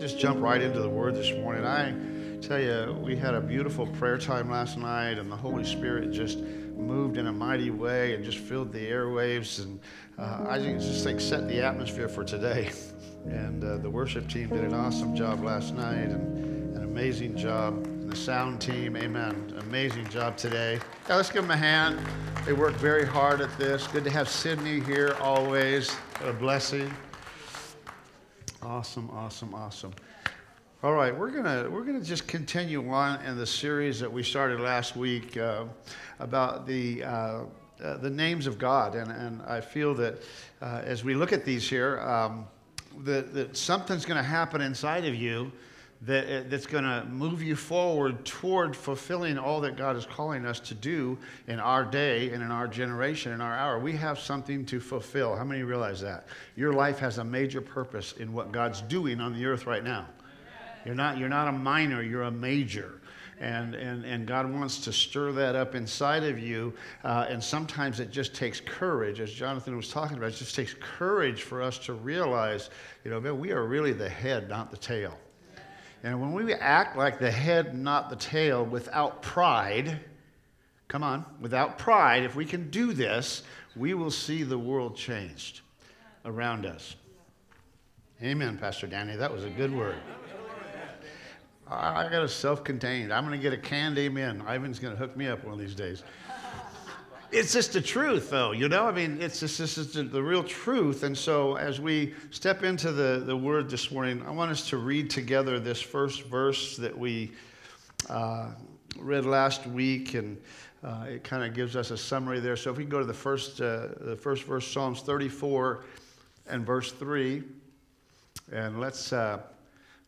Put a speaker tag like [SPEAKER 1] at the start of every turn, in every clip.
[SPEAKER 1] just jump right into the word this morning. I tell you, we had a beautiful prayer time last night, and the Holy Spirit just moved in a mighty way and just filled the airwaves. And uh, I just think set the atmosphere for today. And uh, the worship team did an awesome job last night, and an amazing job. And the sound team, amen, amazing job today. Let's give them a hand. They worked very hard at this. Good to have Sydney here always. What a blessing. Awesome, awesome, awesome. All right, we're gonna we're gonna just continue on in the series that we started last week uh, about the. Uh, uh, the names of God, and, and I feel that uh, as we look at these here, um, that, that something's going to happen inside of you that, uh, that's going to move you forward toward fulfilling all that God is calling us to do in our day and in our generation, in our hour. We have something to fulfill. How many realize that? Your life has a major purpose in what God's doing on the earth right now. You're not, you're not a minor, you're a major. And, and, and God wants to stir that up inside of you. Uh, and sometimes it just takes courage, as Jonathan was talking about, it just takes courage for us to realize, you know, man, we are really the head, not the tail. And when we act like the head, not the tail, without pride, come on, without pride, if we can do this, we will see the world changed around us. Amen, Pastor Danny. That was a good word. I got a self-contained. I'm going to get a canned amen. Ivan's going to hook me up one of these days. It's just the truth, though. You know, I mean, it's just this is the, real truth. And so, as we step into the, the word this morning, I want us to read together this first verse that we uh, read last week, and uh, it kind of gives us a summary there. So, if we go to the first, uh, the first verse, Psalms 34 and verse 3, and let's uh,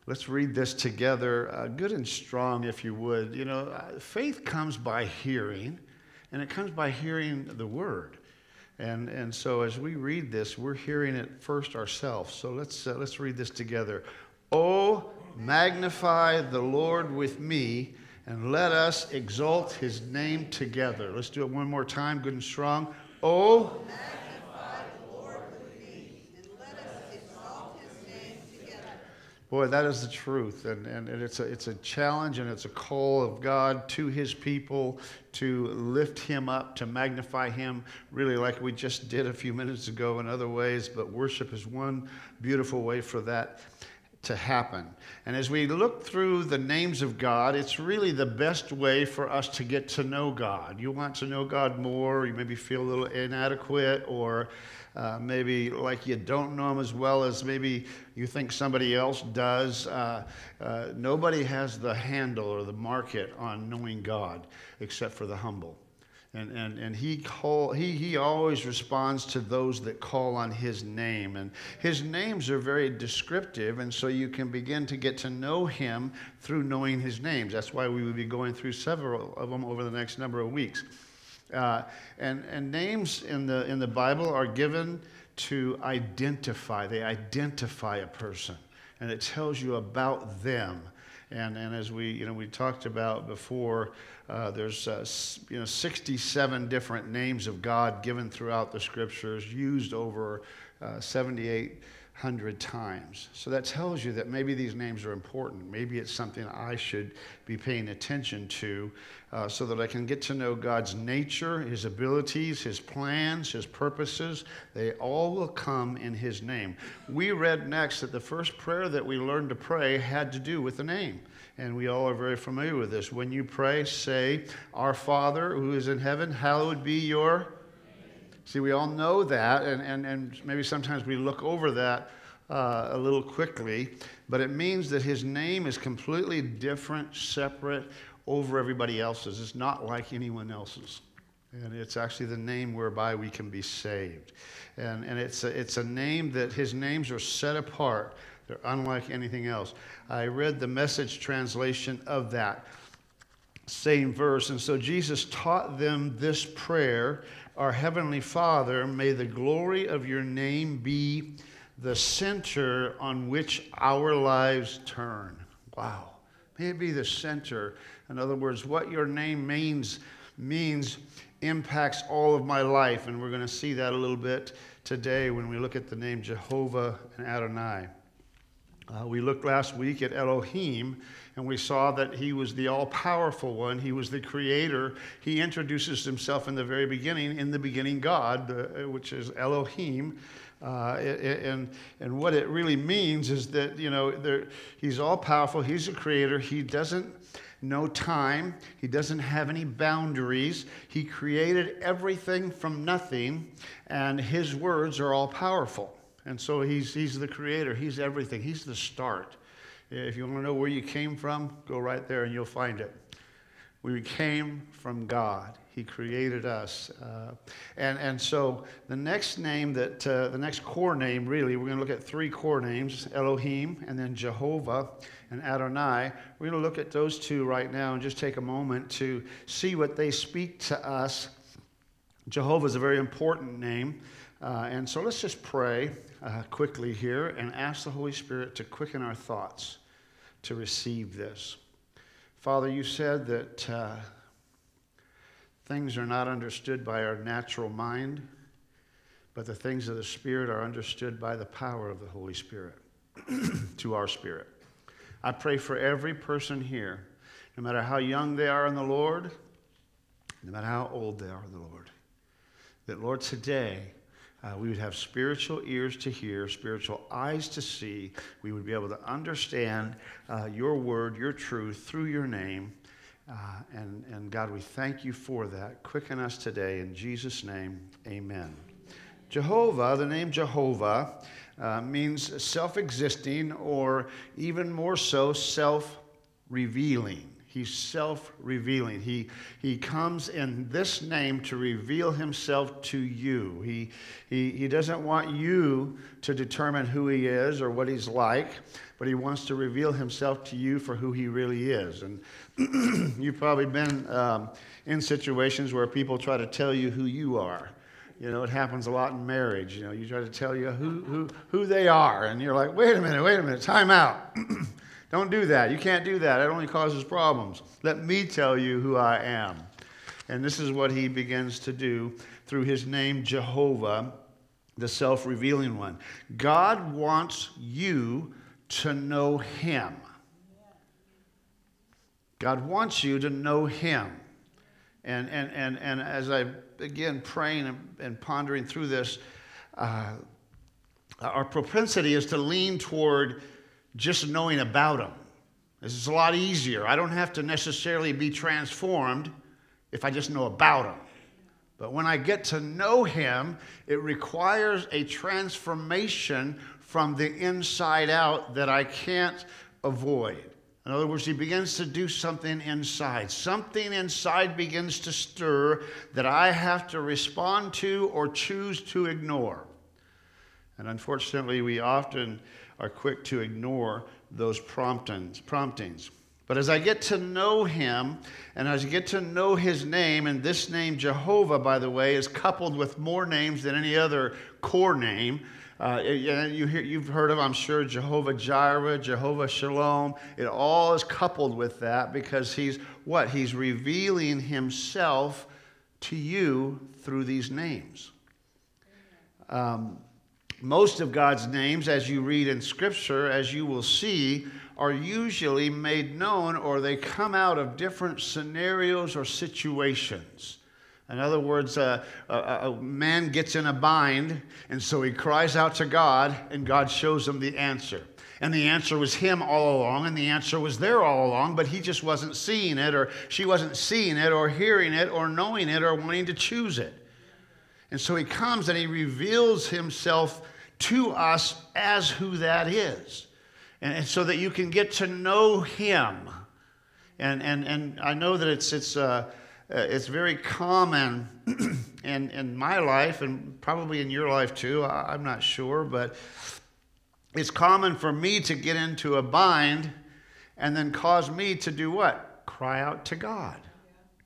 [SPEAKER 1] Let's read this together, uh, good and strong, if you would. You know, uh, faith comes by hearing, and it comes by hearing the word. And, and so as we read this, we're hearing it first ourselves. So let's, uh, let's read this together. Oh, magnify the Lord with me, and let us exalt his name together. Let's do it one more time, good and strong. Oh, Boy, that is the truth. And, and, and, it's, a, it's a challenge and it's a call of God to his people to lift him up, to magnify him, really like we just did a few minutes ago in other ways. But worship is one beautiful way for that to happen. And as we look through the names of God, it's really the best way for us to get to know God. You want to know God more, you maybe feel a little inadequate or uh, maybe like you don't know him as well as maybe you think somebody else does. Uh, uh, nobody has the handle or the market on knowing God except for the humble. And, and, and he, call, he, he always responds to those that call on his name. And his names are very descriptive, and so you can begin to get to know him through knowing his names. That's why we will be going through several of them over the next number of weeks. Uh, and, and names in the, in the Bible are given to identify, they identify a person, and it tells you about them. And, and as we, you know, we talked about before, uh, there's uh, you know, 67 different names of God given throughout the scriptures, used over uh, 78 hundred times. So that tells you that maybe these names are important. Maybe it's something I should be paying attention to uh, so that I can get to know God's nature, His abilities, His plans, His purposes. They all will come in His name. We read next that the first prayer that we learned to pray had to do with the name. And we all are very familiar with this. When you pray, say, Our Father who is in heaven, hallowed be your See, we all know that, and, and, and maybe sometimes we look over that uh, a little quickly, but it means that his name is completely different, separate over everybody else's. It's not like anyone else's. And it's actually the name whereby we can be saved. And, and it's, a, it's a name that his names are set apart. They're unlike anything else. I read the message translation of that same verse. And so Jesus taught them this prayer Our Heavenly Father, may the glory of your name be the center on which our lives turn. Wow. May it be the center. In other words, what your name means means impacts all of my life. And we're going to see that a little bit today when we look at the name Jehovah and Adonai. Uh, we looked last week at Elohim, and we saw that he was the all powerful one. He was the creator. He introduces himself in the very beginning, in the beginning, God, uh, which is Elohim. Uh, and, and what it really means is that, you know, there, he's all powerful, he's a creator, he doesn't know time, he doesn't have any boundaries. He created everything from nothing, and his words are all powerful. And so he's, he's the creator, he's everything, he's the start. If you want to know where you came from, go right there and you'll find it. We came from God. He created us. Uh, and, and so the next name that, uh, the next core name, really, we're going to look at three core names Elohim and then Jehovah and Adonai. We're going to look at those two right now and just take a moment to see what they speak to us. Jehovah is a very important name. Uh, and so let's just pray uh, quickly here and ask the Holy Spirit to quicken our thoughts to receive this. Father, you said that uh, things are not understood by our natural mind, but the things of the Spirit are understood by the power of the Holy Spirit to our spirit. I pray for every person here, no matter how young they are in the Lord, no matter how old they are in the Lord, that, Lord, today, uh, we would have spiritual ears to hear, spiritual eyes to see. We would be able to understand uh, your word, your truth through your name. Uh, and, and God, we thank you for that. Quicken us today. In Jesus' name, amen. Jehovah, the name Jehovah, uh, means self existing or even more so, self revealing. He's self revealing. He, he comes in this name to reveal himself to you. He, he, he doesn't want you to determine who he is or what he's like, but he wants to reveal himself to you for who he really is. And you've probably been um, in situations where people try to tell you who you are. You know, it happens a lot in marriage. You know, you try to tell you who, who, who they are, and you're like, wait a minute, wait a minute, time out. Don't do that. You can't do that. It only causes problems. Let me tell you who I am. And this is what he begins to do through his name, Jehovah, the self revealing one. God wants you to know him. God wants you to know him. And, and, and, and as I begin praying and, and pondering through this, uh, our propensity is to lean toward just knowing about Him. This is a lot easier. I don't have to necessarily be transformed if I just know about Him. But when I get to know Him, it requires a transformation from the inside out that I can't avoid. In other words, he begins to do something inside. Something inside begins to stir that I have to respond to or choose to ignore. And unfortunately, we often are quick to ignore those promptings. promptings. But as I get to know him, and as I get to know his name, and this name, Jehovah, by the way, is coupled with more names than any other core name. Uh, you hear, you've heard of, I'm sure, Jehovah Jireh, Jehovah Shalom. It all is coupled with that because he's what? He's revealing himself to you through these names. Um, most of God's names, as you read in Scripture, as you will see, are usually made known or they come out of different scenarios or situations. In other words, uh, a, a, a, man gets in a bind, and so he cries out to God, and God shows him the answer. And the answer was him all along, and the answer was there all along, but he just wasn't seeing it, or she wasn't seeing it, or hearing it, or knowing it, or wanting to choose it. And so he comes and he reveals himself to us as who that is. And, and so that you can get to know him. And, and, and I know that it's, it's, uh, uh it's very common in, in my life and probably in your life too. I, I'm not sure, but it's common for me to get into a bind and then cause me to do what? Cry out to God.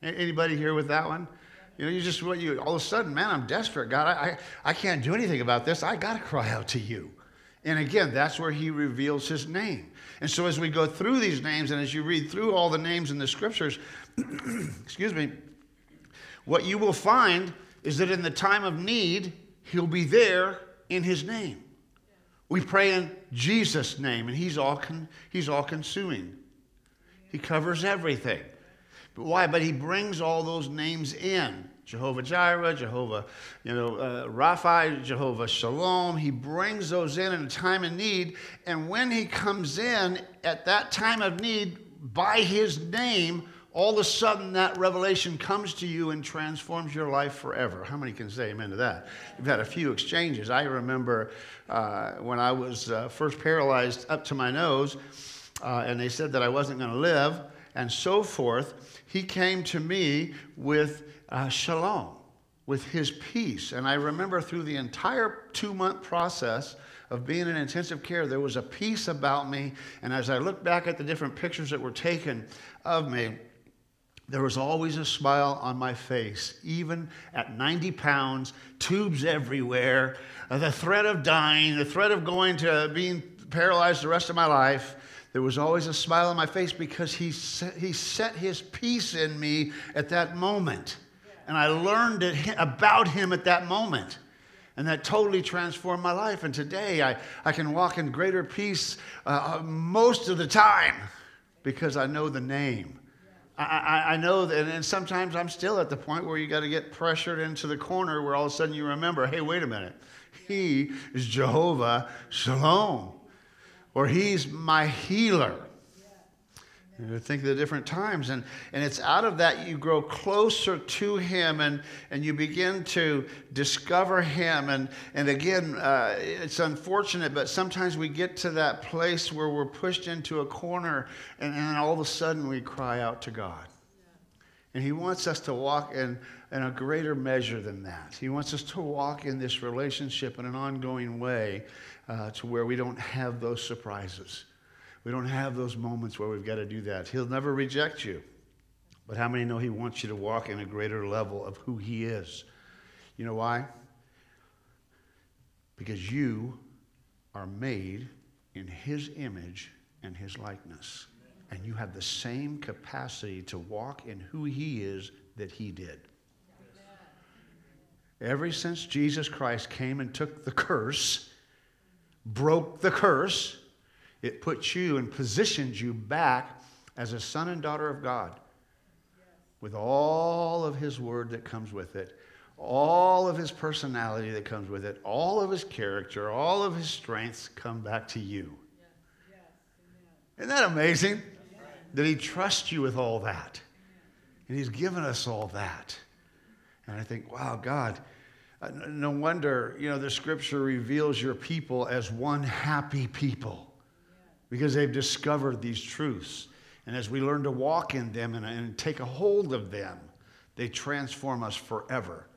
[SPEAKER 1] Anybody here with that one? You know, you just, what you, all of a sudden, man, I'm desperate. God, I, I, I can't do anything about this. I got to cry out to you. And again, that's where he reveals his name. And so as we go through these names and as you read through all the names in the scriptures, excuse me, what you will find is that in the time of need, he'll be there in his name. We pray in Jesus' name, and He's all, con- he's all consuming. He covers everything. Why? But He brings all those names in. Jehovah Jireh, Jehovah, you know, uh, Rapha, Jehovah Shalom. He brings those in in a time of need. And when he comes in at that time of need by his name, all of a sudden that revelation comes to you and transforms your life forever. How many can say amen to that? We've had a few exchanges. I remember uh, when I was uh, first paralyzed up to my nose, uh, and they said that I wasn't going to live, and so forth. He came to me with uh, shalom, with his peace. And I remember through the entire two month process of being in intensive care, there was a peace about me. And as I look back at the different pictures that were taken of me, there was always a smile on my face, even at 90 pounds, tubes everywhere, uh, the threat of dying, the threat of going to being paralyzed the rest of my life. There was always a smile on my face because he set, he set his peace in me at that moment. And I learned it, about him at that moment. And that totally transformed my life. And today I, I can walk in greater peace uh, most of the time because I know the name. I, I, I know that, and sometimes I'm still at the point where you got to get pressured into the corner where all of a sudden you remember, hey, wait a minute. He is Jehovah Shalom, or He's my healer. You think of the different times, and, and it's out of that you grow closer to Him and, and you begin to discover Him. And, and again, uh, it's unfortunate, but sometimes we get to that place where we're pushed into a corner, and, and all of a sudden we cry out to God. And He wants us to walk in, in a greater measure than that. He wants us to walk in this relationship in an ongoing way uh, to where we don't have those surprises. We don't have those moments where we've got to do that. He'll never reject you. But how many know He wants you to walk in a greater level of who He is? You know why? Because you are made in His image and His likeness. And you have the same capacity to walk in who He is that He did. Ever since Jesus Christ came and took the curse, broke the curse, it puts you and positions you back as a son and daughter of God with all of his word that comes with it, all of his personality that comes with it, all of his character, all of his strengths come back to you. Isn't that amazing? That he trusts you with all that. And he's given us all that. And I think, wow, God, Uh, no wonder, you know, the scripture reveals your people as one happy people because they've discovered these truths. And as we learn to walk in them and, and take a hold of them, they transform us forever.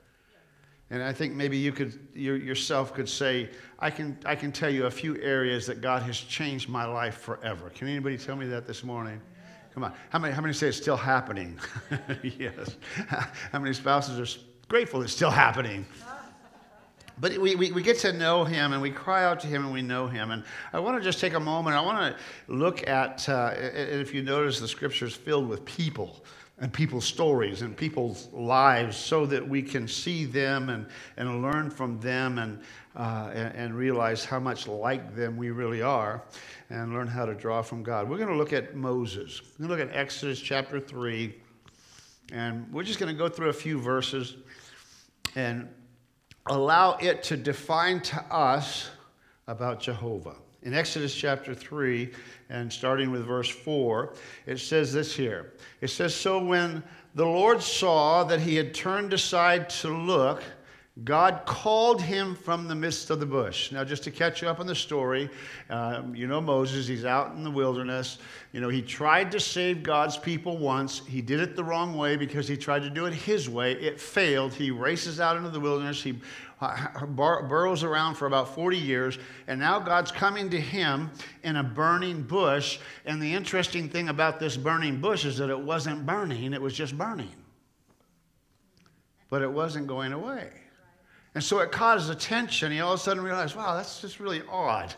[SPEAKER 1] And I think maybe you could you yourself could say, I can, I can tell you a few areas that God has changed my life forever. Can anybody tell me that this morning? Come on. How many, how many say it's still happening? yes. How many spouses are grateful it's still happening? But we, we, we, get to know him and we cry out to him and we know him. And I want to just take a moment. I want to look at, uh, if you notice, the scriptures filled with people and people's stories and people's lives so that we can see them and, and learn from them and, uh, and, and realize how much like them we really are and learn how to draw from God. We're going to look at Moses. We're going to look at Exodus chapter 3. And we're just going to go through a few verses. And allow it to define to us about Jehovah. In Exodus chapter 3, and starting with verse 4, it says this here. It says, So when the Lord saw that he had turned aside to look, God called him from the midst of the bush. Now, just to catch you up on the story, um, you know Moses, he's out in the wilderness. You know, he tried to save God's people once. He did it the wrong way because he tried to do it his way. It failed. He races out into the wilderness. He uh, burrows around for about 40 years, and now God's coming to him in a burning bush. And the interesting thing about this burning bush is that it wasn't burning, it was just burning. But it wasn't going away. And so it caught his attention. He all of a sudden realized, wow, that's just really odd.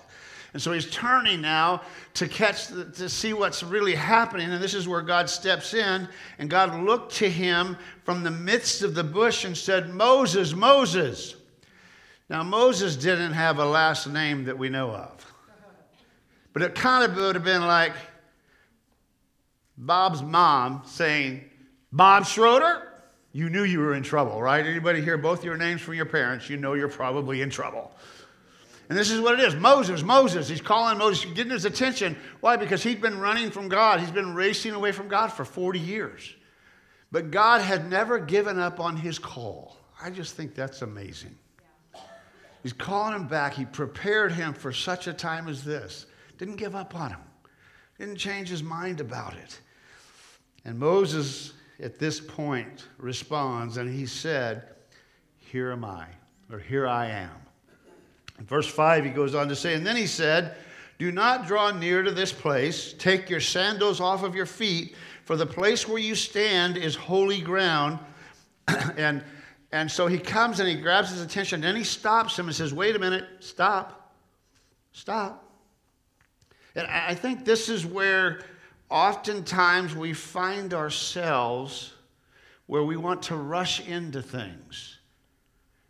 [SPEAKER 1] And so he's turning now to catch, the, to see what's really happening. And this is where God steps in. And God looked to him from the midst of the bush and said, Moses, Moses. Now, Moses didn't have a last name that we know of. But it kind of would have been like Bob's mom saying, Bob Schroeder, you knew you were in trouble, right? Anybody hear both your names from your parents, you know you're probably in trouble. And this is what it is Moses, Moses. He's calling Moses, getting his attention. Why? Because he'd been running from God. He's been racing away from God for 40 years. But God had never given up on his call. I just think that's amazing. He's calling him back. He prepared him for such a time as this. Didn't give up on him, didn't change his mind about it. And Moses, at this point, responds and he said, Here am I, or here I am. In verse 5, he goes on to say, And then he said, Do not draw near to this place. Take your sandals off of your feet, for the place where you stand is holy ground. and, and so he comes and he grabs his attention. And he stops him and says, Wait a minute, stop, stop. And I think this is where oftentimes we find ourselves where we want to rush into things.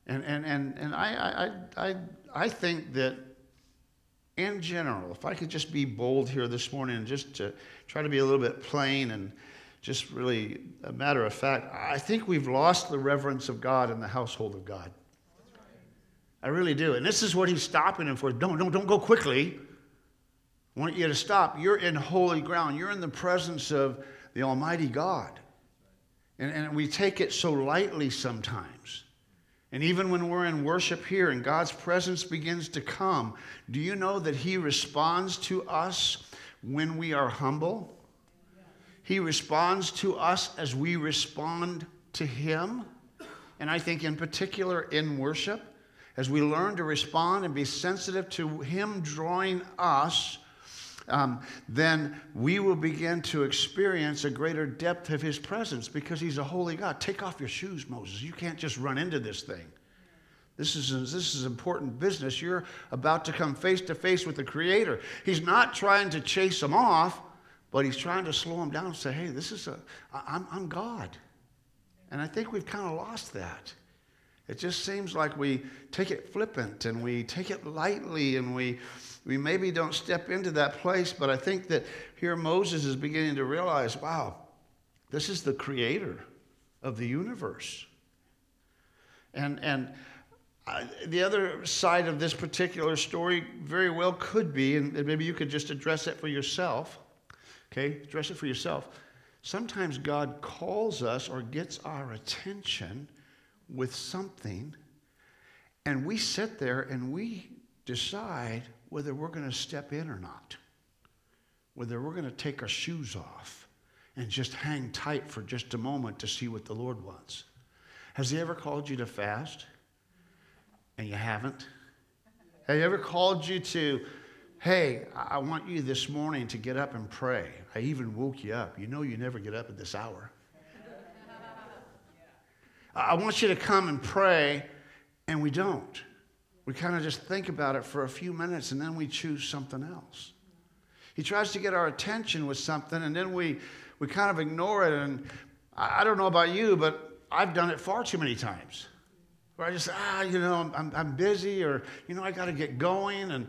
[SPEAKER 1] And, and, and, and I, I, I, I think that in general, if I could just be bold here this morning and just to try to be a little bit plain and just really a matter of fact, I think we've lost the reverence of God in the household of God. I really do. And this is what he's stopping him for. Don't, don't, don't go quickly. I want you to stop. You're in holy ground. You're in the presence of the Almighty God. And, and we take it so lightly sometimes. And even when we're in worship here and God's presence begins to come, do you know that He responds to us when we are humble? He responds to us as we respond to Him. And I think, in particular, in worship, as we learn to respond and be sensitive to Him drawing us um, then we will begin to experience a greater depth of his presence because he's a holy God. Take off your shoes, Moses. You can't just run into this thing. This is, this is important business. You're about to come face to face with the Creator. He's not trying to chase him off, but he's trying to slow him down and say, hey, this is a, I'm, I'm God. And I think we've kind of lost that. It just seems like we take it flippant and we take it lightly and we, we maybe don't step into that place, but I think that here Moses is beginning to realize wow, this is the creator of the universe. And, and I, the other side of this particular story very well could be, and maybe you could just address it for yourself, okay? Address it for yourself. Sometimes God calls us or gets our attention with something, and we sit there and we decide whether we're going to step in or not, whether we're going to take our shoes off and just hang tight for just a moment to see what the Lord wants. Has He ever called you to fast and you haven't? Have He ever called you to, hey, I want you this morning to get up and pray? I even woke you up. You know you never get up at this hour. I want you to come and pray, and we don't. We kind of just think about it for a few minutes and then we choose something else. He tries to get our attention with something and then we, we kind of ignore it. And I, don't know about you, but I've done it far too many times. Where I just, ah, you know, I'm, I'm busy or, you know, I got to get going. And,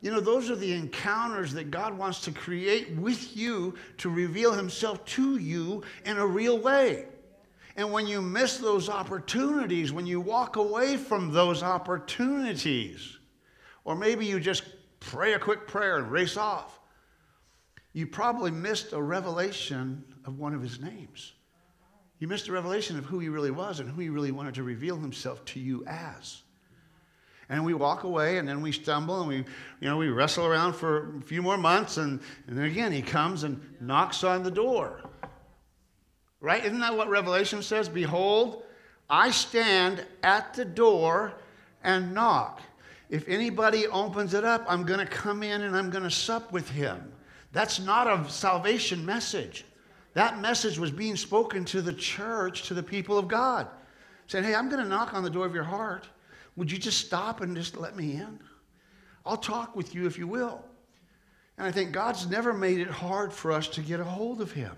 [SPEAKER 1] you know, those are the encounters that God wants to create with you to reveal Himself to you in a real way. And when you miss those opportunities, when you walk away from those opportunities, or maybe you just pray a quick prayer and race off, you probably missed a revelation of one of his names. You missed a revelation of who he really was and who he really wanted to reveal himself to you as. And we walk away and then we stumble and we, you know, we wrestle around for a few more months and, and then again he comes and knocks on the door. Right? Isn't that what Revelation says? Behold, I stand at the door and knock. If anybody opens it up, I'm going to come in and I'm going to sup with him. That's not a salvation message. That message was being spoken to the church, to the people of God. Saying, hey, I'm going to knock on the door of your heart. Would you just stop and just let me in? I'll talk with you if you will. And I think God's never made it hard for us to get a hold of him.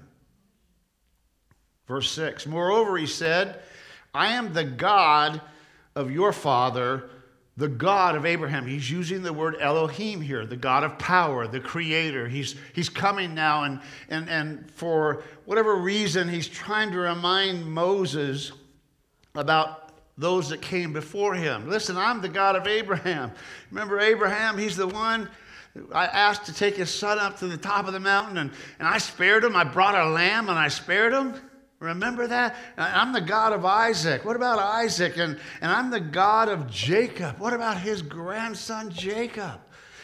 [SPEAKER 1] Verse 6 Moreover, he said, I am the God of your father, the God of Abraham. He's using the word Elohim here, the God of power, the creator. He's, he's coming now, and, and, and for whatever reason, he's trying to remind Moses about those that came before him. Listen, I'm the God of Abraham. Remember Abraham? He's the one I asked to take his son up to the top of the mountain, and, and I spared him. I brought a lamb and I spared him. Remember that? I'm the God of Isaac. What about Isaac? And, and I'm the God of Jacob. What about his grandson Jacob?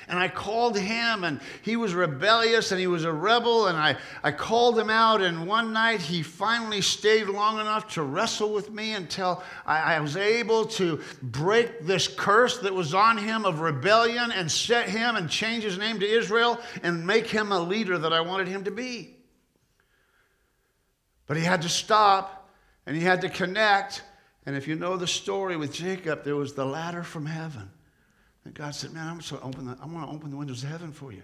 [SPEAKER 1] And I called him, and he was rebellious and he was a rebel. And I, I called him out, and one night he finally stayed long enough to wrestle with me until I, I was able to break this curse that was on him of rebellion and set him and change his name to Israel and make him a leader that I wanted him to be. But he had to stop and he had to connect. And if you know the story with Jacob, there was the ladder from heaven. And God said, Man, I'm so open the, I want to open the windows of heaven for you.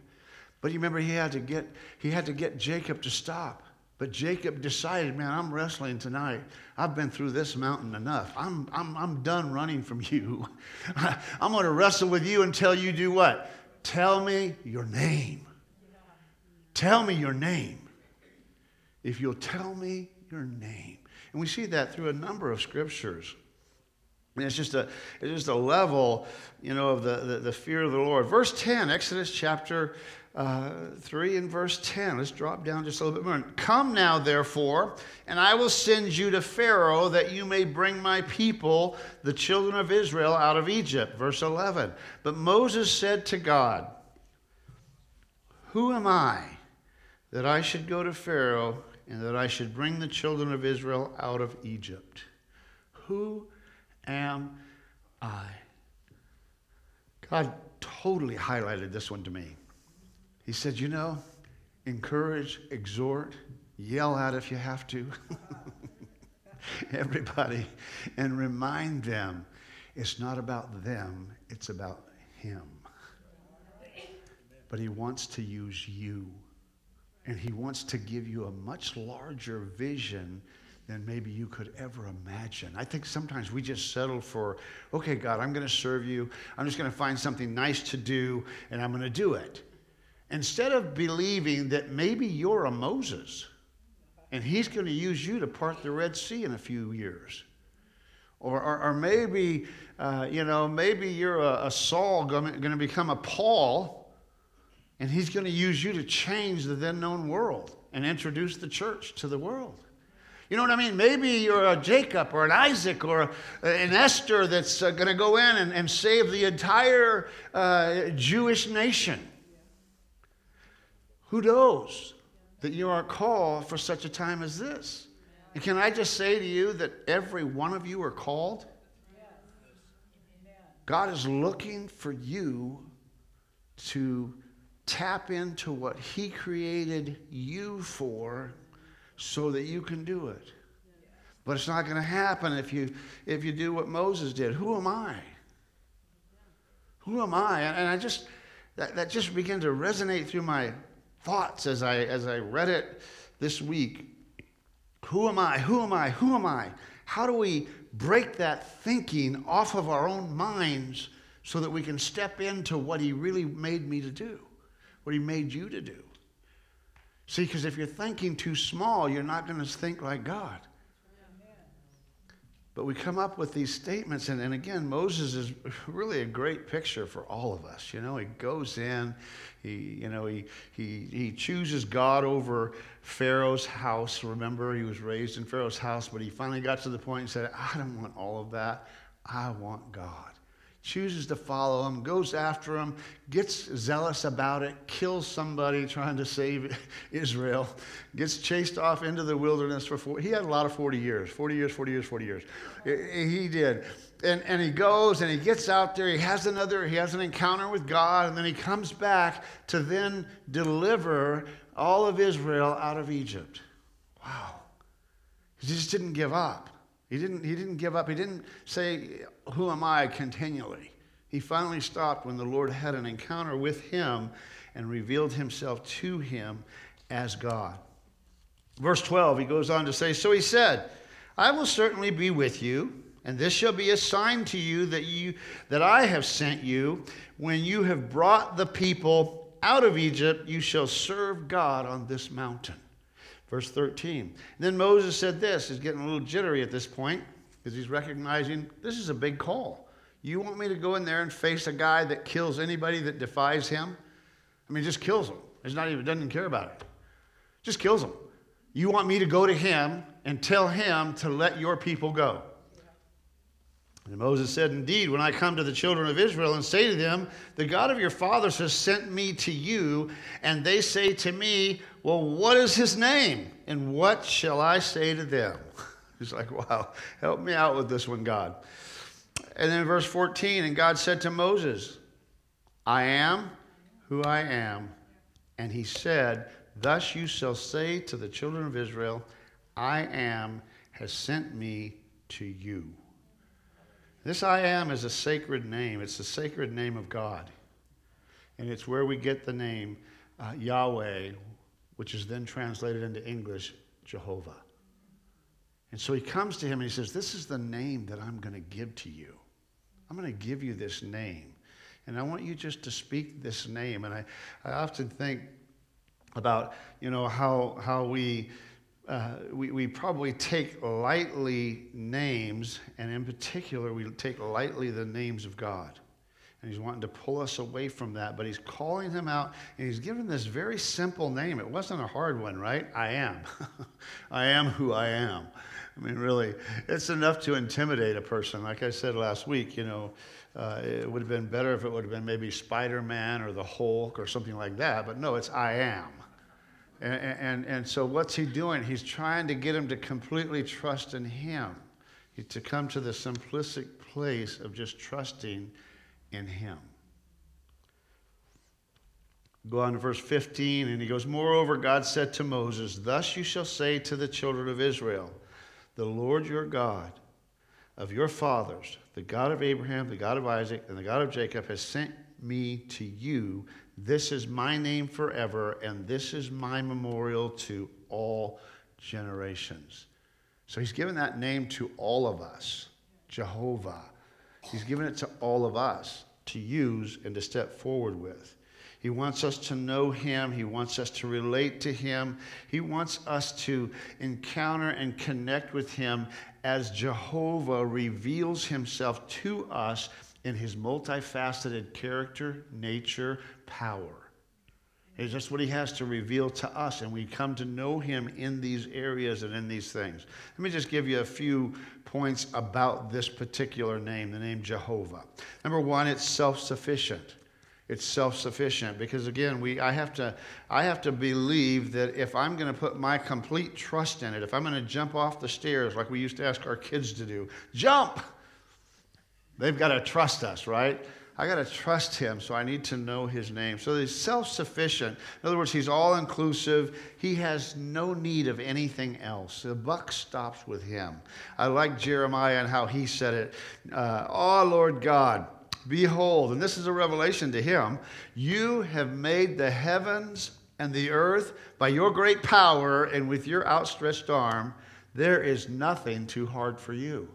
[SPEAKER 1] But you remember he had to get he had to get Jacob to stop. But Jacob decided, man, I'm wrestling tonight. I've been through this mountain enough. I'm, I'm, I'm done running from you. I'm going to wrestle with you until you do what? Tell me your name. Tell me your name if you'll tell me your name. And we see that through a number of scriptures. And it's just a, it's just a level, you know, of the, the, the fear of the Lord. Verse 10, Exodus chapter uh, 3 and verse 10. Let's drop down just a little bit more. Come now, therefore, and I will send you to Pharaoh that you may bring my people, the children of Israel, out of Egypt. Verse 11. But Moses said to God, Who am I that I should go to Pharaoh and that I should bring the children of Israel out of Egypt. Who am I? God totally highlighted this one to me. He said, You know, encourage, exhort, yell out if you have to. Everybody, and remind them it's not about them, it's about Him. But He wants to use you. And He wants to give you a much larger vision than maybe you could ever imagine. I think sometimes we just settle for, okay, God, I'm going to serve you. I'm just going to find something nice to do, and I'm going to do it. Instead of believing that maybe you're a Moses and he's going to use you to part the Red Sea in a few years. Or, or, or maybe, uh, you know, maybe you're a, a Saul going to become a Paul and he's going to use you to change the then known world and introduce the church to the world. You know what I mean? Maybe you're a Jacob or an Isaac or an Esther that's uh, going to go in and, and, save the entire uh, Jewish nation. Who knows that you are called for such a time as this? And can I just say to you that every one of you are called? God is looking for you to tap into what He created you for so that you can do it. But it's not going to happen if you, if you do what Moses did. Who am I? Who am I? And I just, that, that just began to resonate through my thoughts as I, as I read it this week. Who am I? Who am I? Who am I? How do we break that thinking off of our own minds so that we can step into what He really made me to do? What He made you to do. See, because if you're thinking too small, you're not going to think like God. But we come up with these statements, and, and again, Moses is really a great picture for all of us. You know, he goes in, he, you know, he, he, he chooses God over Pharaoh's house. Remember, he was raised in Pharaoh's house, but he finally got to the point and said, I don't want all of that. I want God chooses to follow him, goes after him, gets zealous about it, kills somebody trying to save Israel, gets chased off into the wilderness for 40. He had a lot of 40 years 40 years, 40 years, 40 years. He did. And, and he goes and he gets out there, he has another, he has an encounter with God, and then he comes back to then deliver all of Israel out of Egypt. Wow. He just didn't give up. He didn't, he didn't give up. He didn't say, Who am I continually? He finally stopped when the Lord had an encounter with him and revealed himself to him as God. Verse 12, he goes on to say, So he said, I will certainly be with you, And this shall be a sign to you that you that I have sent you. When you have brought the people out of Egypt, you shall serve God on this mountain. Verse 13. Then Moses said this, he's getting a little jittery at this point, because he's recognizing this is a big call. You want me to go in there and face a guy that kills anybody that defies him? I mean, just kills them. He's not even doesn't care about it. Just kills them. You want me to go to him and tell him to let your people go. And Moses said, Indeed, when I come to the children of Israel and say to them, The God of your fathers has sent me to you, and they say to me, Well, what is his name? And what shall I say to them? He's like, Wow, help me out with this one, God. And then verse 14, and God said to Moses, I am who I am. And he said, Thus you shall say to the children of Israel, I am has sent me to you. This I am is a sacred name. It's the sacred name of God. And it's where we get the name uh, Yahweh, which is then translated into English, Jehovah. And so he comes to him and he says, This is the name that I'm going to give to you. I'm going to give you this name. And I want you just to speak this name. And I, I often think about, you know, how, how we uh, we, we probably take lightly names, and in particular, we take lightly the names of God. And he's wanting to pull us away from that, but he's calling him out, and he's given this very simple name. It wasn't a hard one, right? I am. I am who I am. I mean, really, it's enough to intimidate a person. Like I said last week, you know, uh, it would have been better if it would have been maybe Spider Man or the Hulk or something like that, but no, it's I am. And, and, and so, what's he doing? He's trying to get him to completely trust in him, to come to the simplistic place of just trusting in him. Go on to verse 15, and he goes, Moreover, God said to Moses, Thus you shall say to the children of Israel, The Lord your God of your fathers, the God of Abraham, the God of Isaac, and the God of Jacob, has sent me to you this is my name forever, and this is my memorial to all generations. So he's given that name to all of us, Jehovah. He's given it to all of us to use and to step forward with. He wants us to know Him. He wants us to relate to Him. He wants us to encounter and connect with Him as Jehovah reveals Himself to us in his multifaceted character, nature, power. It's just what he has to reveal to us, and we come to know him in these areas and in these things. Let me just give you a few points about this particular name, the name Jehovah. Number one, it's self sufficient. It's self sufficient because, again, we, I, have to, I have to believe that if I'm going to put my complete trust in it, if I'm going to jump off the stairs like we used to ask our kids to do, jump! They've got to trust us, right? I got to trust him, so I need to know his name. So he's self sufficient. In other words, he's all inclusive. He has no need of anything else. The buck stops with him. I like Jeremiah and how he said it. Uh, oh, Lord God, behold, and this is a revelation to him you have made the heavens and the earth by your great power and with your outstretched arm. There is nothing too hard for you.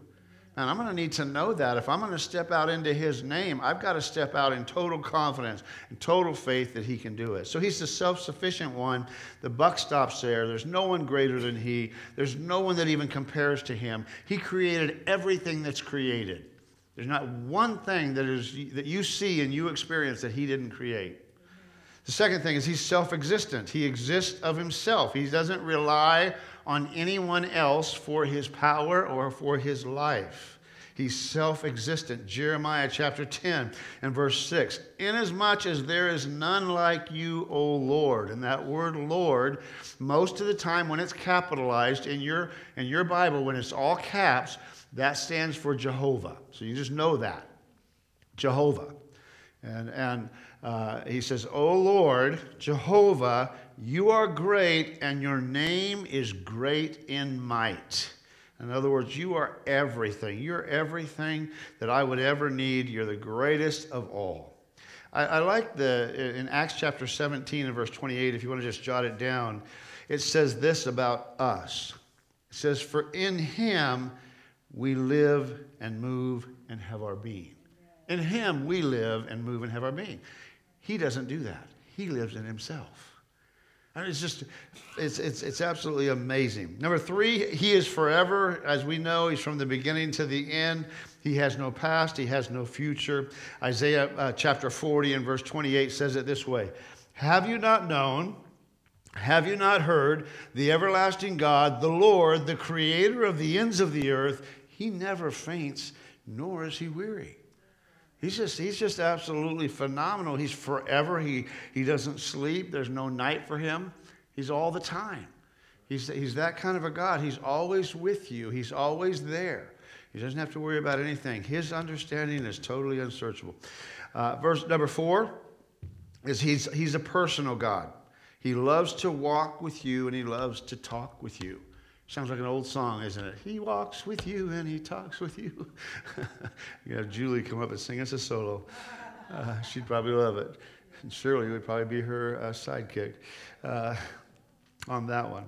[SPEAKER 1] And I'm going to need to know that. If I'm going to step out into his name, I've got to step out in total confidence and total faith that he can do it. So he's the self sufficient one. The buck stops there. There's no one greater than he, there's no one that even compares to him. He created everything that's created. There's not one thing that, is, that you see and you experience that he didn't create. The second thing is he's self existent. He exists of himself. He doesn't rely on anyone else for his power or for his life. He's self existent. Jeremiah chapter 10 and verse 6. Inasmuch as there is none like you, O Lord. And that word Lord, most of the time when it's capitalized in your, in your Bible, when it's all caps, that stands for Jehovah. So you just know that. Jehovah. And, and uh, he says, O Lord, Jehovah, you are great, and your name is great in might. In other words, you are everything. You're everything that I would ever need. You're the greatest of all. I, I like the, in Acts chapter 17 and verse 28, if you want to just jot it down, it says this about us. It says, For in him we live and move and have our being. In Him, we live and move and have our being. He doesn't do that, He lives in Himself. And it's just, it's, it's, it's absolutely amazing. Number three, He is forever. As we know, He's from the beginning to the end. He has no past, He has no future. Isaiah uh, chapter 40 and verse 28 says it this way Have you not known? Have you not heard the everlasting God, the Lord, the creator of the ends of the earth? He never faints, nor is he weary. He's just, he's just absolutely phenomenal. He's forever. He, he doesn't sleep. There's no night for him. He's all the time. He's, he's that kind of a God. He's always with you, he's always there. He doesn't have to worry about anything. His understanding is totally unsearchable. Uh, verse number four is he's, he's a personal God. He loves to walk with you and he loves to talk with you. Sounds like an old song, isn't it? He walks with you and he talks with you. you have Julie come up and sing us a solo. Uh, she'd probably love it. And Shirley would probably be her uh, sidekick uh, on that one.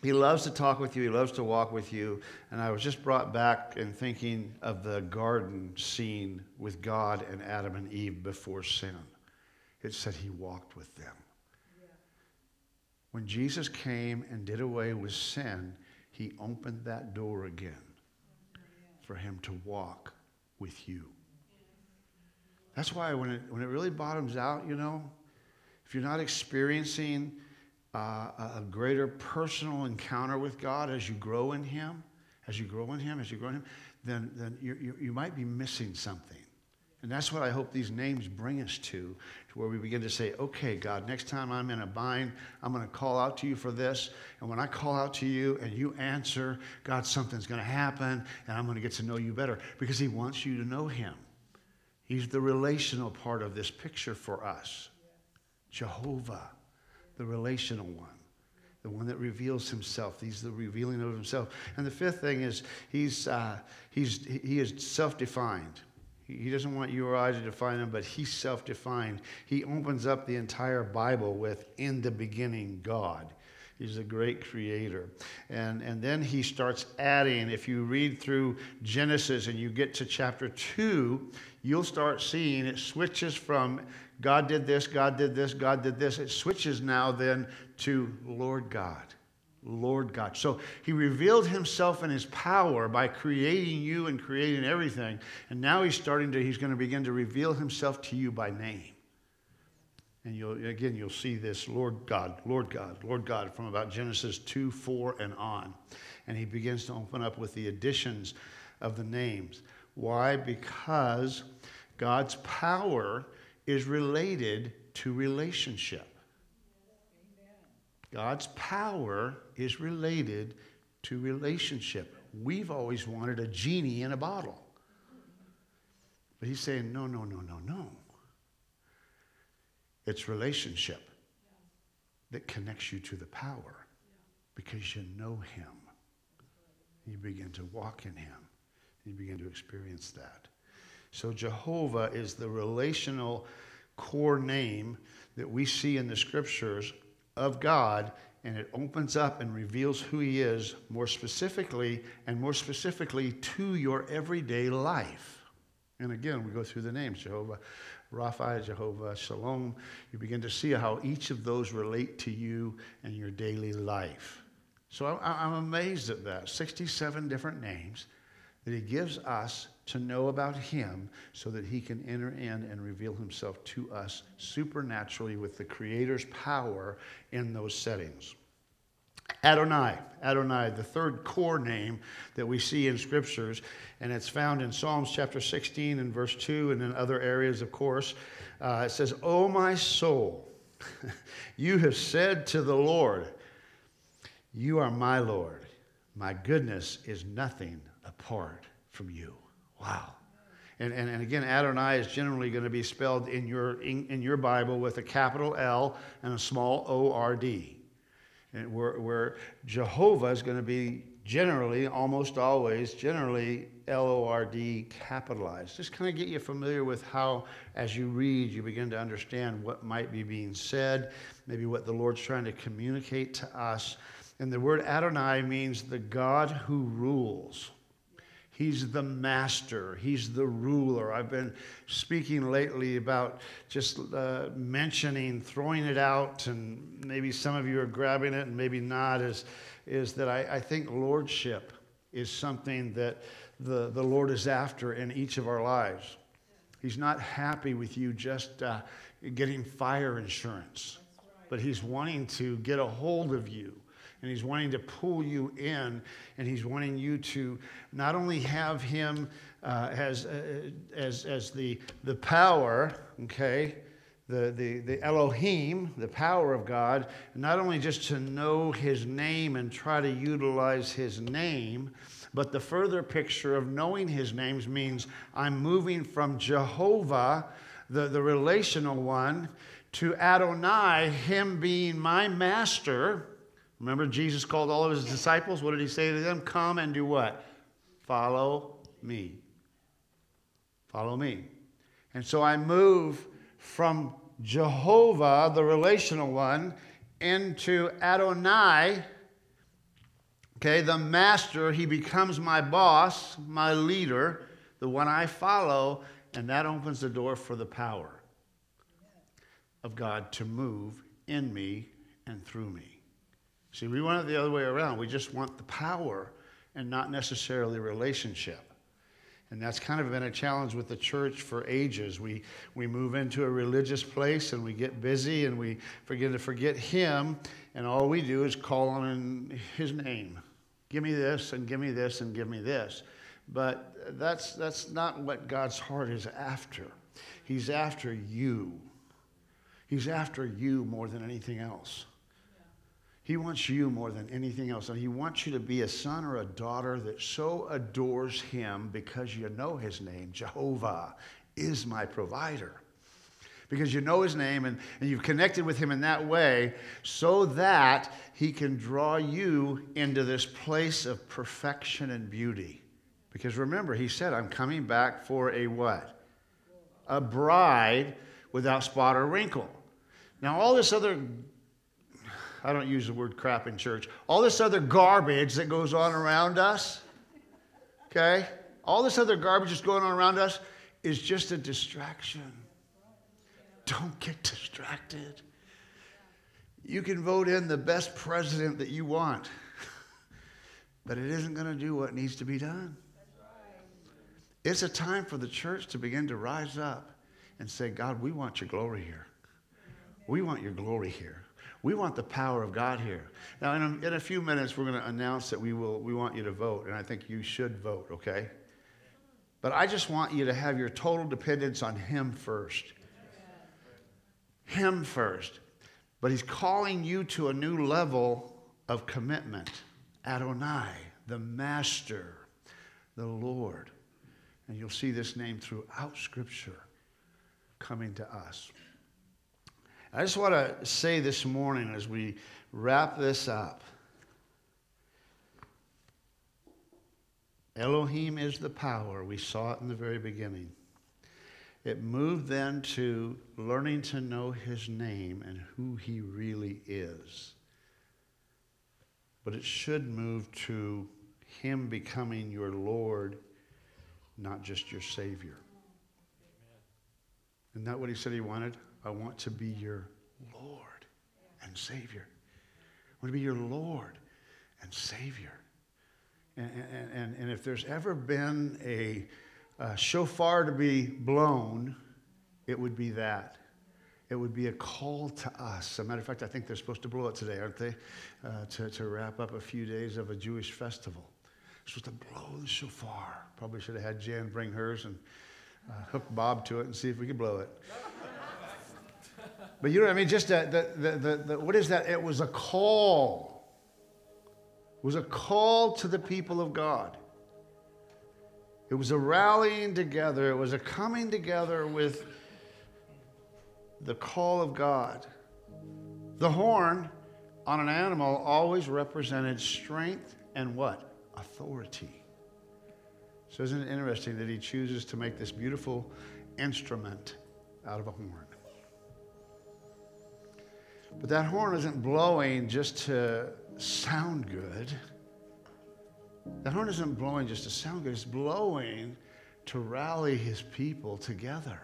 [SPEAKER 1] He loves to talk with you, he loves to walk with you. And I was just brought back in thinking of the garden scene with God and Adam and Eve before sin. It said he walked with them. When Jesus came and did away with sin, he opened that door again for him to walk with you. That's why when it, when it really bottoms out, you know, if you're not experiencing uh, a greater personal encounter with God as you grow in Him, as you grow in Him, as you grow in Him, then, then you, you, you might be missing something. And that's what I hope these names bring us to, to where we begin to say, okay, God, next time I'm in a bind, I'm going to call out to you for this. And when I call out to you and you answer, God, something's going to happen and I'm going to get to know you better because He wants you to know Him. He's the relational part of this picture for us. Jehovah, the relational one the one that reveals himself. He's the revealing of himself. And the fifth thing is he's, uh, he's, he is self defined. He doesn't want you or I to define him, but he's self defined. He opens up the entire Bible with, In the beginning, God. He's a great creator. And, and then he starts adding. If you read through Genesis and you get to chapter 2, you'll start seeing it switches from God did this, God did this, God did this. It switches now then to Lord God. Lord God. So he revealed himself and his power by creating you and creating everything. And now he's starting to, he's going to begin to reveal himself to you by name. And you'll, again, you'll see this Lord God, Lord God, Lord God from about Genesis 2, 4, and on. And he begins to open up with the additions of the names. Why? Because God's power is related to relationship. God's power is related to relationship. We've always wanted a genie in a bottle. But he's saying, no, no, no, no, no. It's relationship that connects you to the power because you know him. You begin to walk in him. You begin to experience that. So Jehovah is the relational core name that we see in the scriptures of God, and it opens up and reveals who He is more specifically, and more specifically to your everyday life. And again, we go through the names Jehovah Rapha, Jehovah Shalom. You begin to see how each of those relate to you and your daily life. So I'm amazed at that 67 different names that He gives us to know about Him so that He can enter in and reveal Himself to us supernaturally with the Creator's power in those settings. Adonai, Adonai, the third core name that we see in scriptures, and it's found in Psalms chapter 16 and verse 2, and in other areas, of course. Uh, it says, O my soul, you have said to the Lord, You are my Lord. My goodness is nothing apart from you. Wow. And, and, and again, Adonai is generally going to be spelled in your, in, in your Bible with a capital L and a small O R D. And where, where Jehovah is going to be generally, almost always, generally L O R D capitalized. Just kind of get you familiar with how, as you read, you begin to understand what might be being said, maybe what the Lord's trying to communicate to us. And the word Adonai means the God who rules. He's the master. He's the ruler. I've been speaking lately about just uh, mentioning, throwing it out, and maybe some of you are grabbing it and maybe not, is, is that I, I think lordship is something that the, the Lord is after in each of our lives. He's not happy with you just uh, getting fire insurance, but He's wanting to get a hold of you and he's wanting to pull you in, and he's wanting you to not only have him uh, as, uh, as, as the, the power, okay, the, the, the Elohim, the power of God, not only just to know his name and try to utilize his name, but the further picture of knowing his names means I'm moving from Jehovah, the, the relational one, to Adonai, him being my master Remember, Jesus called all of his disciples. What did he say to them? Come and do what? Follow me. Follow me. And so I move from Jehovah, the relational one, into Adonai, okay, the master. He becomes my boss, my leader, the one I follow, and that opens the door for the power of God to move in me and through me. See, we want it the other way around. We just want the power and not necessarily relationship. And that's kind of been a challenge with the church for ages. We, we move into a religious place and we get busy and we forget to forget Him, and all we do is call on His name. Give me this and give me this and give me this. But that's, that's not what God's heart is after. He's after you. He's after you more than anything else. He wants you more than anything else. And He wants you to be a son or a daughter that so adores Him because you know His name. Jehovah is my provider. Because you know His name and, and you've connected with Him in that way so that He can draw you into this place of perfection and beauty. Because remember, He said, I'm coming back for a what? A bride without spot or wrinkle. Now, all this other I don't use the word crap in church. All this other garbage that goes on around us, okay? All this other garbage that's going on around us is just a distraction. Don't get distracted. You can vote in the best president that you want, but it isn't going to do what needs to be done. It's a time for the church to begin to rise up and say, God, we want your glory here. We want your glory here. We want the power of God here. Now, in a, in a few minutes, we're going to announce that we, will, we want you to vote, and I think you should vote, okay? But I just want you to have your total dependence on Him first. Him first. But He's calling you to a new level of commitment. Adonai, the Master, the Lord. And you'll see this name throughout Scripture coming to us. I just want to say this morning as we wrap this up Elohim is the power. We saw it in the very beginning. It moved then to learning to know his name and who he really is. But it should move to him becoming your Lord, not just your Savior. Isn't that what he said he wanted? I want to be your Lord and Savior. I want to be your Lord and Savior. And, and, and if there's ever been a, a shofar to be blown, it would be that. It would be a call to us. As a matter of fact, I think they're supposed to blow it today, aren't they? Uh, to, to wrap up a few days of a Jewish festival. Supposed to blow the shofar. Probably should have had Jan bring hers and uh, hook Bob to it and see if we could blow it. But you know what I mean? Just the, the, the, the, what is that? It was a call. It was a call to the people of God. It was a rallying together. It was a coming together with the call of God. The horn on an animal always represented strength and what? Authority. So, isn't it interesting that he chooses to make this beautiful instrument out of a horn? But that horn isn't blowing just to sound good. That horn isn't blowing just to sound good, it's blowing to rally his people together.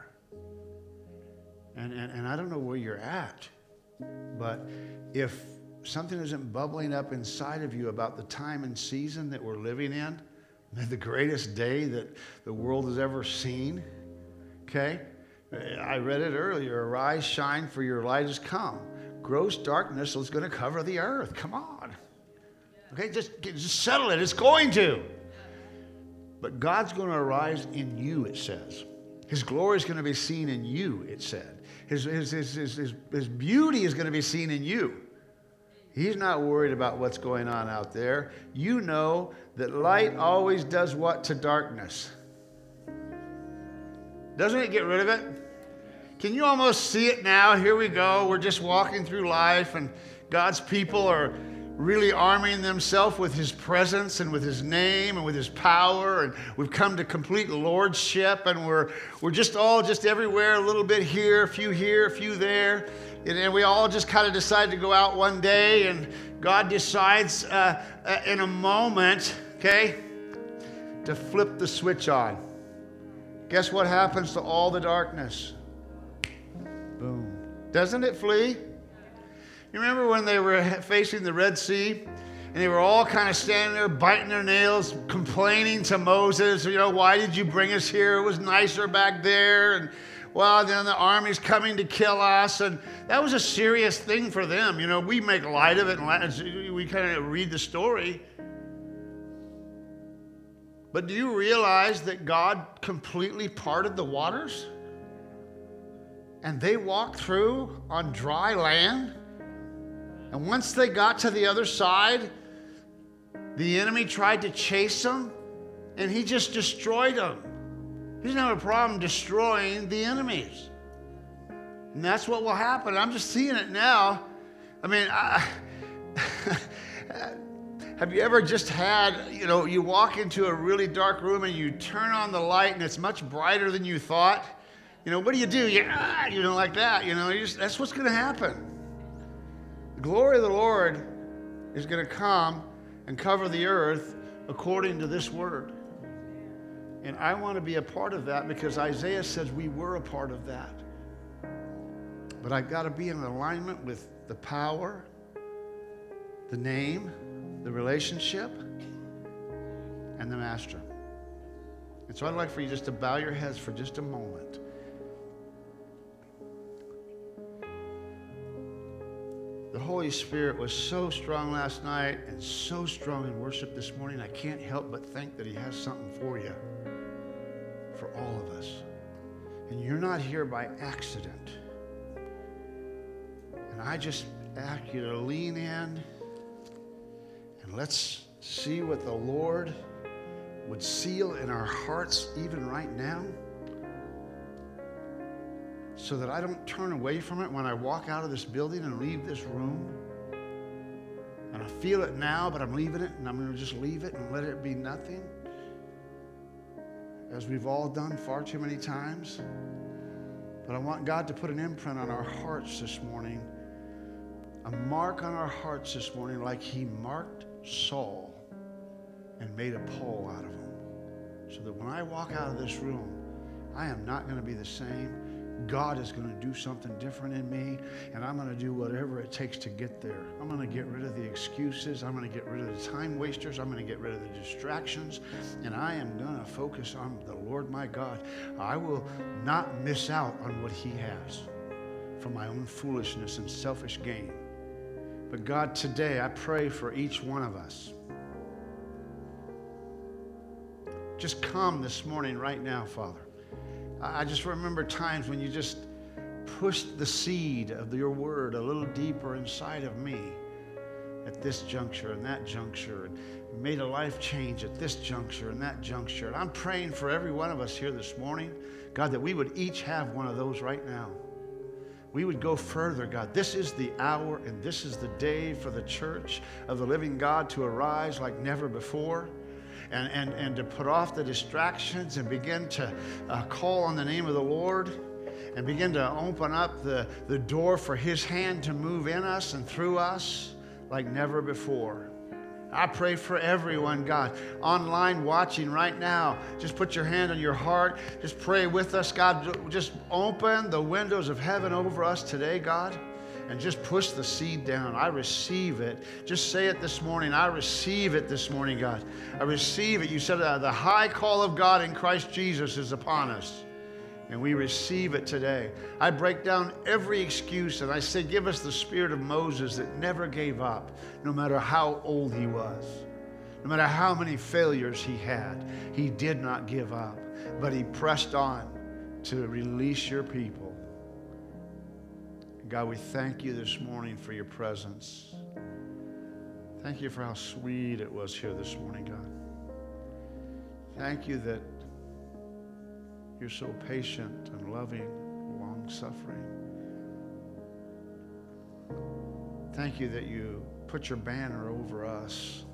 [SPEAKER 1] And, and, and I don't know where you're at, but if something isn't bubbling up inside of you about the time and season that we're living in, the greatest day that the world has ever seen, okay? I read it earlier. Arise, shine, for your light has come. Gross darkness is going to cover the earth. Come on. Okay, just, just settle it. It's going to. But God's going to arise in you, it says. His glory is going to be seen in you, it said. His, his, his, his, his, his beauty is going to be seen in you. He's not worried about what's going on out there. You know that light always does what to darkness? Doesn't it get rid of it? Can you almost see it now? Here we go. We're just walking through life, and God's people are really arming themselves with His presence and with His name and with His power. And we've come to complete lordship, and we're, we're just all just everywhere, a little bit here, a few here, a few there. And we all just kind of decide to go out one day, and God decides uh, uh, in a moment, okay, to flip the switch on. Guess what happens to all the darkness? Doesn't it flee? You remember when they were facing the Red Sea? And they were all kind of standing there biting their nails, complaining to Moses, you know, why did you bring us here? It was nicer back there. And well, then the army's coming to kill us. And that was a serious thing for them. You know, we make light of it and we kind of read the story. But do you realize that God completely parted the waters? And they walked through on dry land. And once they got to the other side, the enemy tried to chase them, and he just destroyed them. He doesn't have a problem destroying the enemies. And that's what will happen. I'm just seeing it now. I mean, I, have you ever just had, you know, you walk into a really dark room and you turn on the light and it's much brighter than you thought? You know, what do you do? You, you know, like that. You know, just, that's what's going to happen. The glory of the Lord is going to come and cover the earth according to this word. And I want to be a part of that because Isaiah says we were a part of that. But I've got to be in alignment with the power, the name, the relationship, and the master. And so I'd like for you just to bow your heads for just a moment. The Holy Spirit was so strong last night and so strong in worship this morning. I can't help but think that He has something for you, for all of us. And you're not here by accident. And I just ask you to lean in and let's see what the Lord would seal in our hearts even right now so that I don't turn away from it when I walk out of this building and leave this room. And I feel it now, but I'm leaving it and I'm going to just leave it and let it be nothing. As we've all done far too many times. But I want God to put an imprint on our hearts this morning, a mark on our hearts this morning, like He marked Saul and made a Paul out of him. So that when I walk out of this room, I am not going to be the same. God is going to do something different in me, and I'm going to do whatever it takes to get there. I'm going to get rid of the excuses. I'm going to get rid of the time wasters. I'm going to get rid of the distractions, and I am going to focus on the Lord my God. I will not miss out on what He has for my own foolishness and selfish gain. But God, today I pray for each one of us. Just come this morning, right now, Father. I just remember times when you just pushed the seed of your word a little deeper inside of me at this juncture and that juncture and made a life change at this juncture and that juncture. And I'm praying for every one of us here this morning, God, that we would each have one of those right now. We would go further, God. This is the hour and this is the day for the church of the living God to arise like never before and, and, and to put off the distractions and begin to uh, call on the name of the Lord and begin to open up the, the door for His hand to move in us and through us like never before. I pray for everyone, God, online watching right now. Just put your hand on your heart. Just pray with us, God. Just open the windows of heaven over us today, God and just push the seed down. I receive it. Just say it this morning. I receive it this morning, God. I receive it. You said uh, the high call of God in Christ Jesus is upon us. And we receive it today. I break down every excuse and I say, Give us the spirit of Moses that never gave up, no matter how old he was, no matter how many failures he had. He did not give up, but he pressed on to release your people. God, we thank you this morning for your presence. Thank you for how sweet it was here this morning, God. Thank you that you're so patient and loving, long suffering. Thank you that you put your banner over us.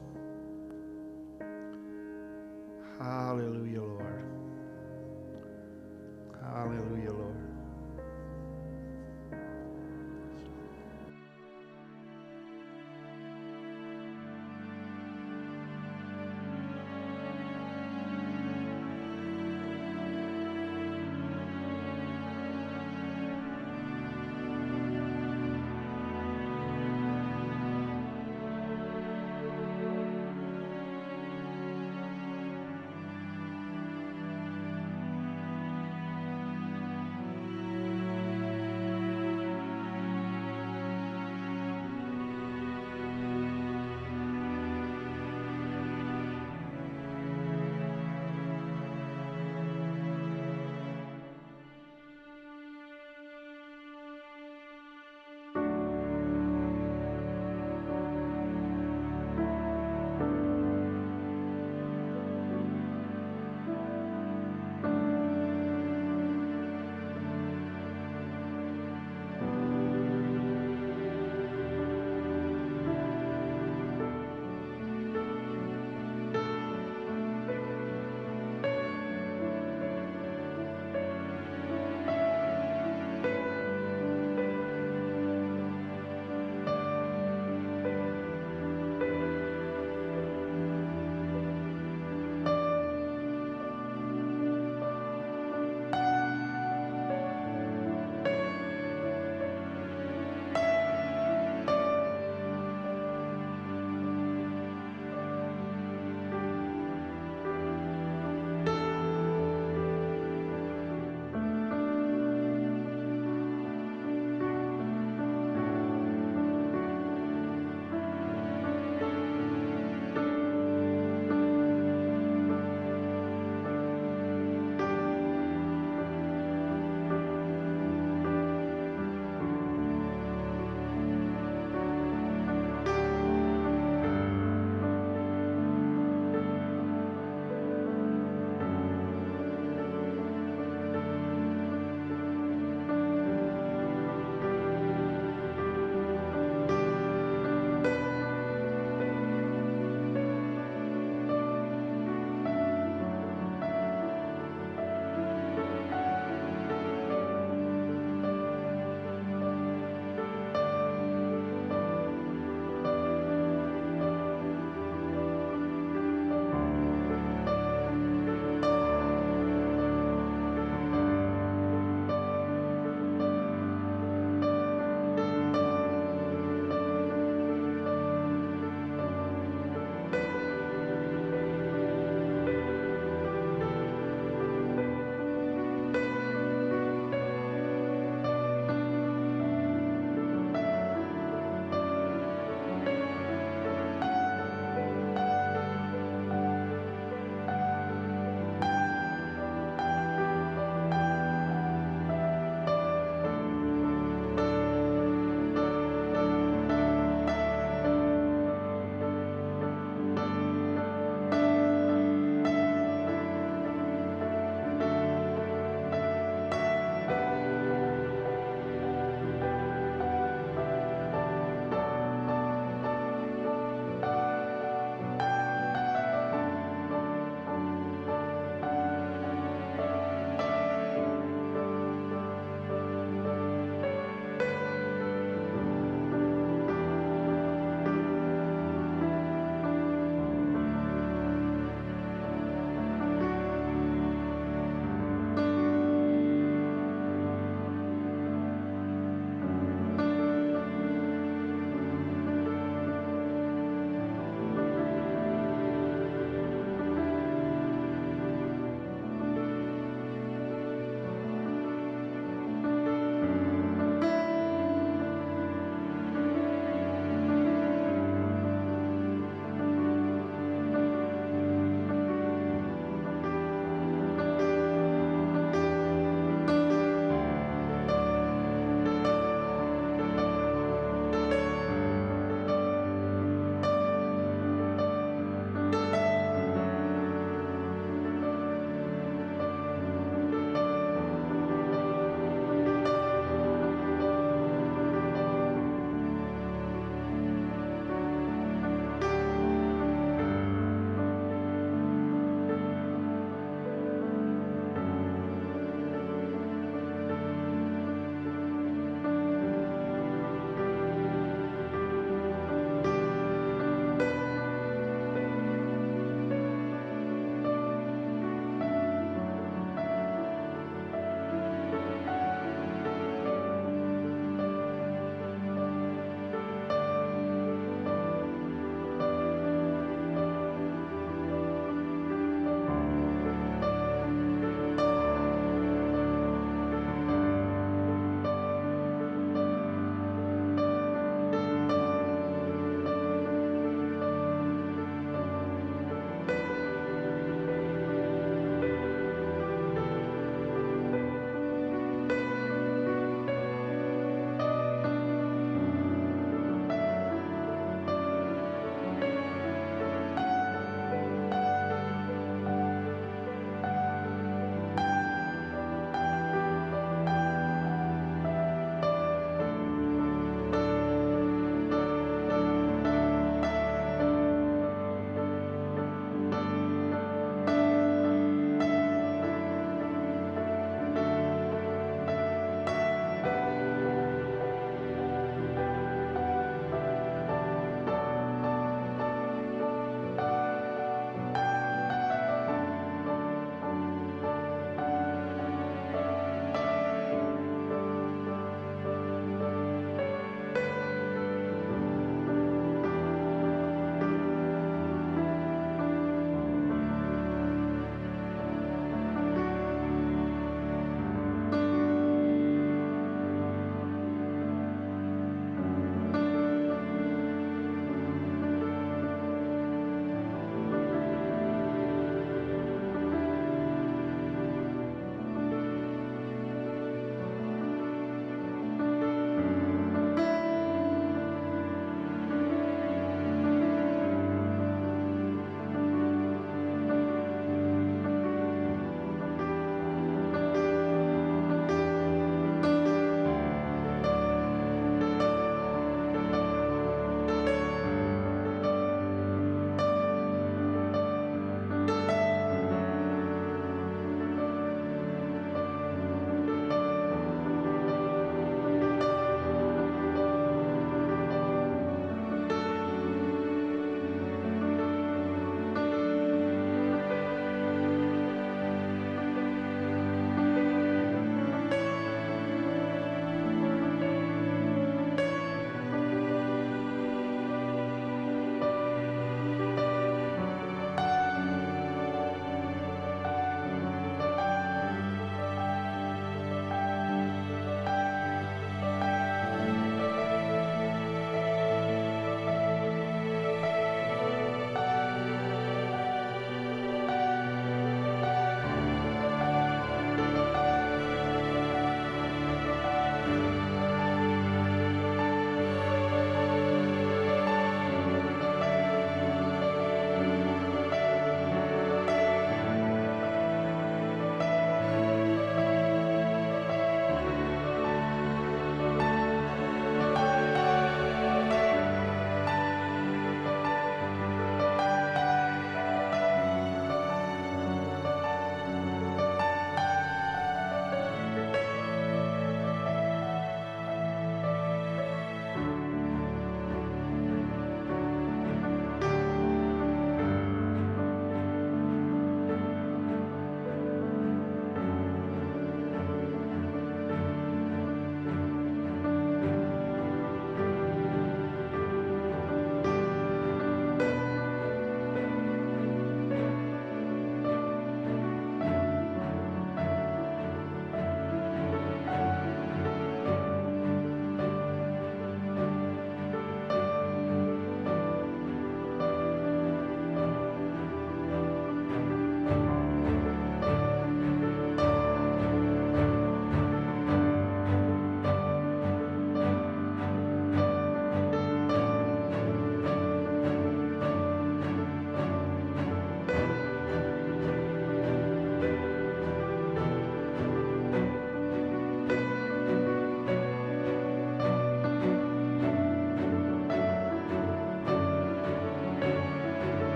[SPEAKER 1] Hallelujah, Lord. Hallelujah, Lord.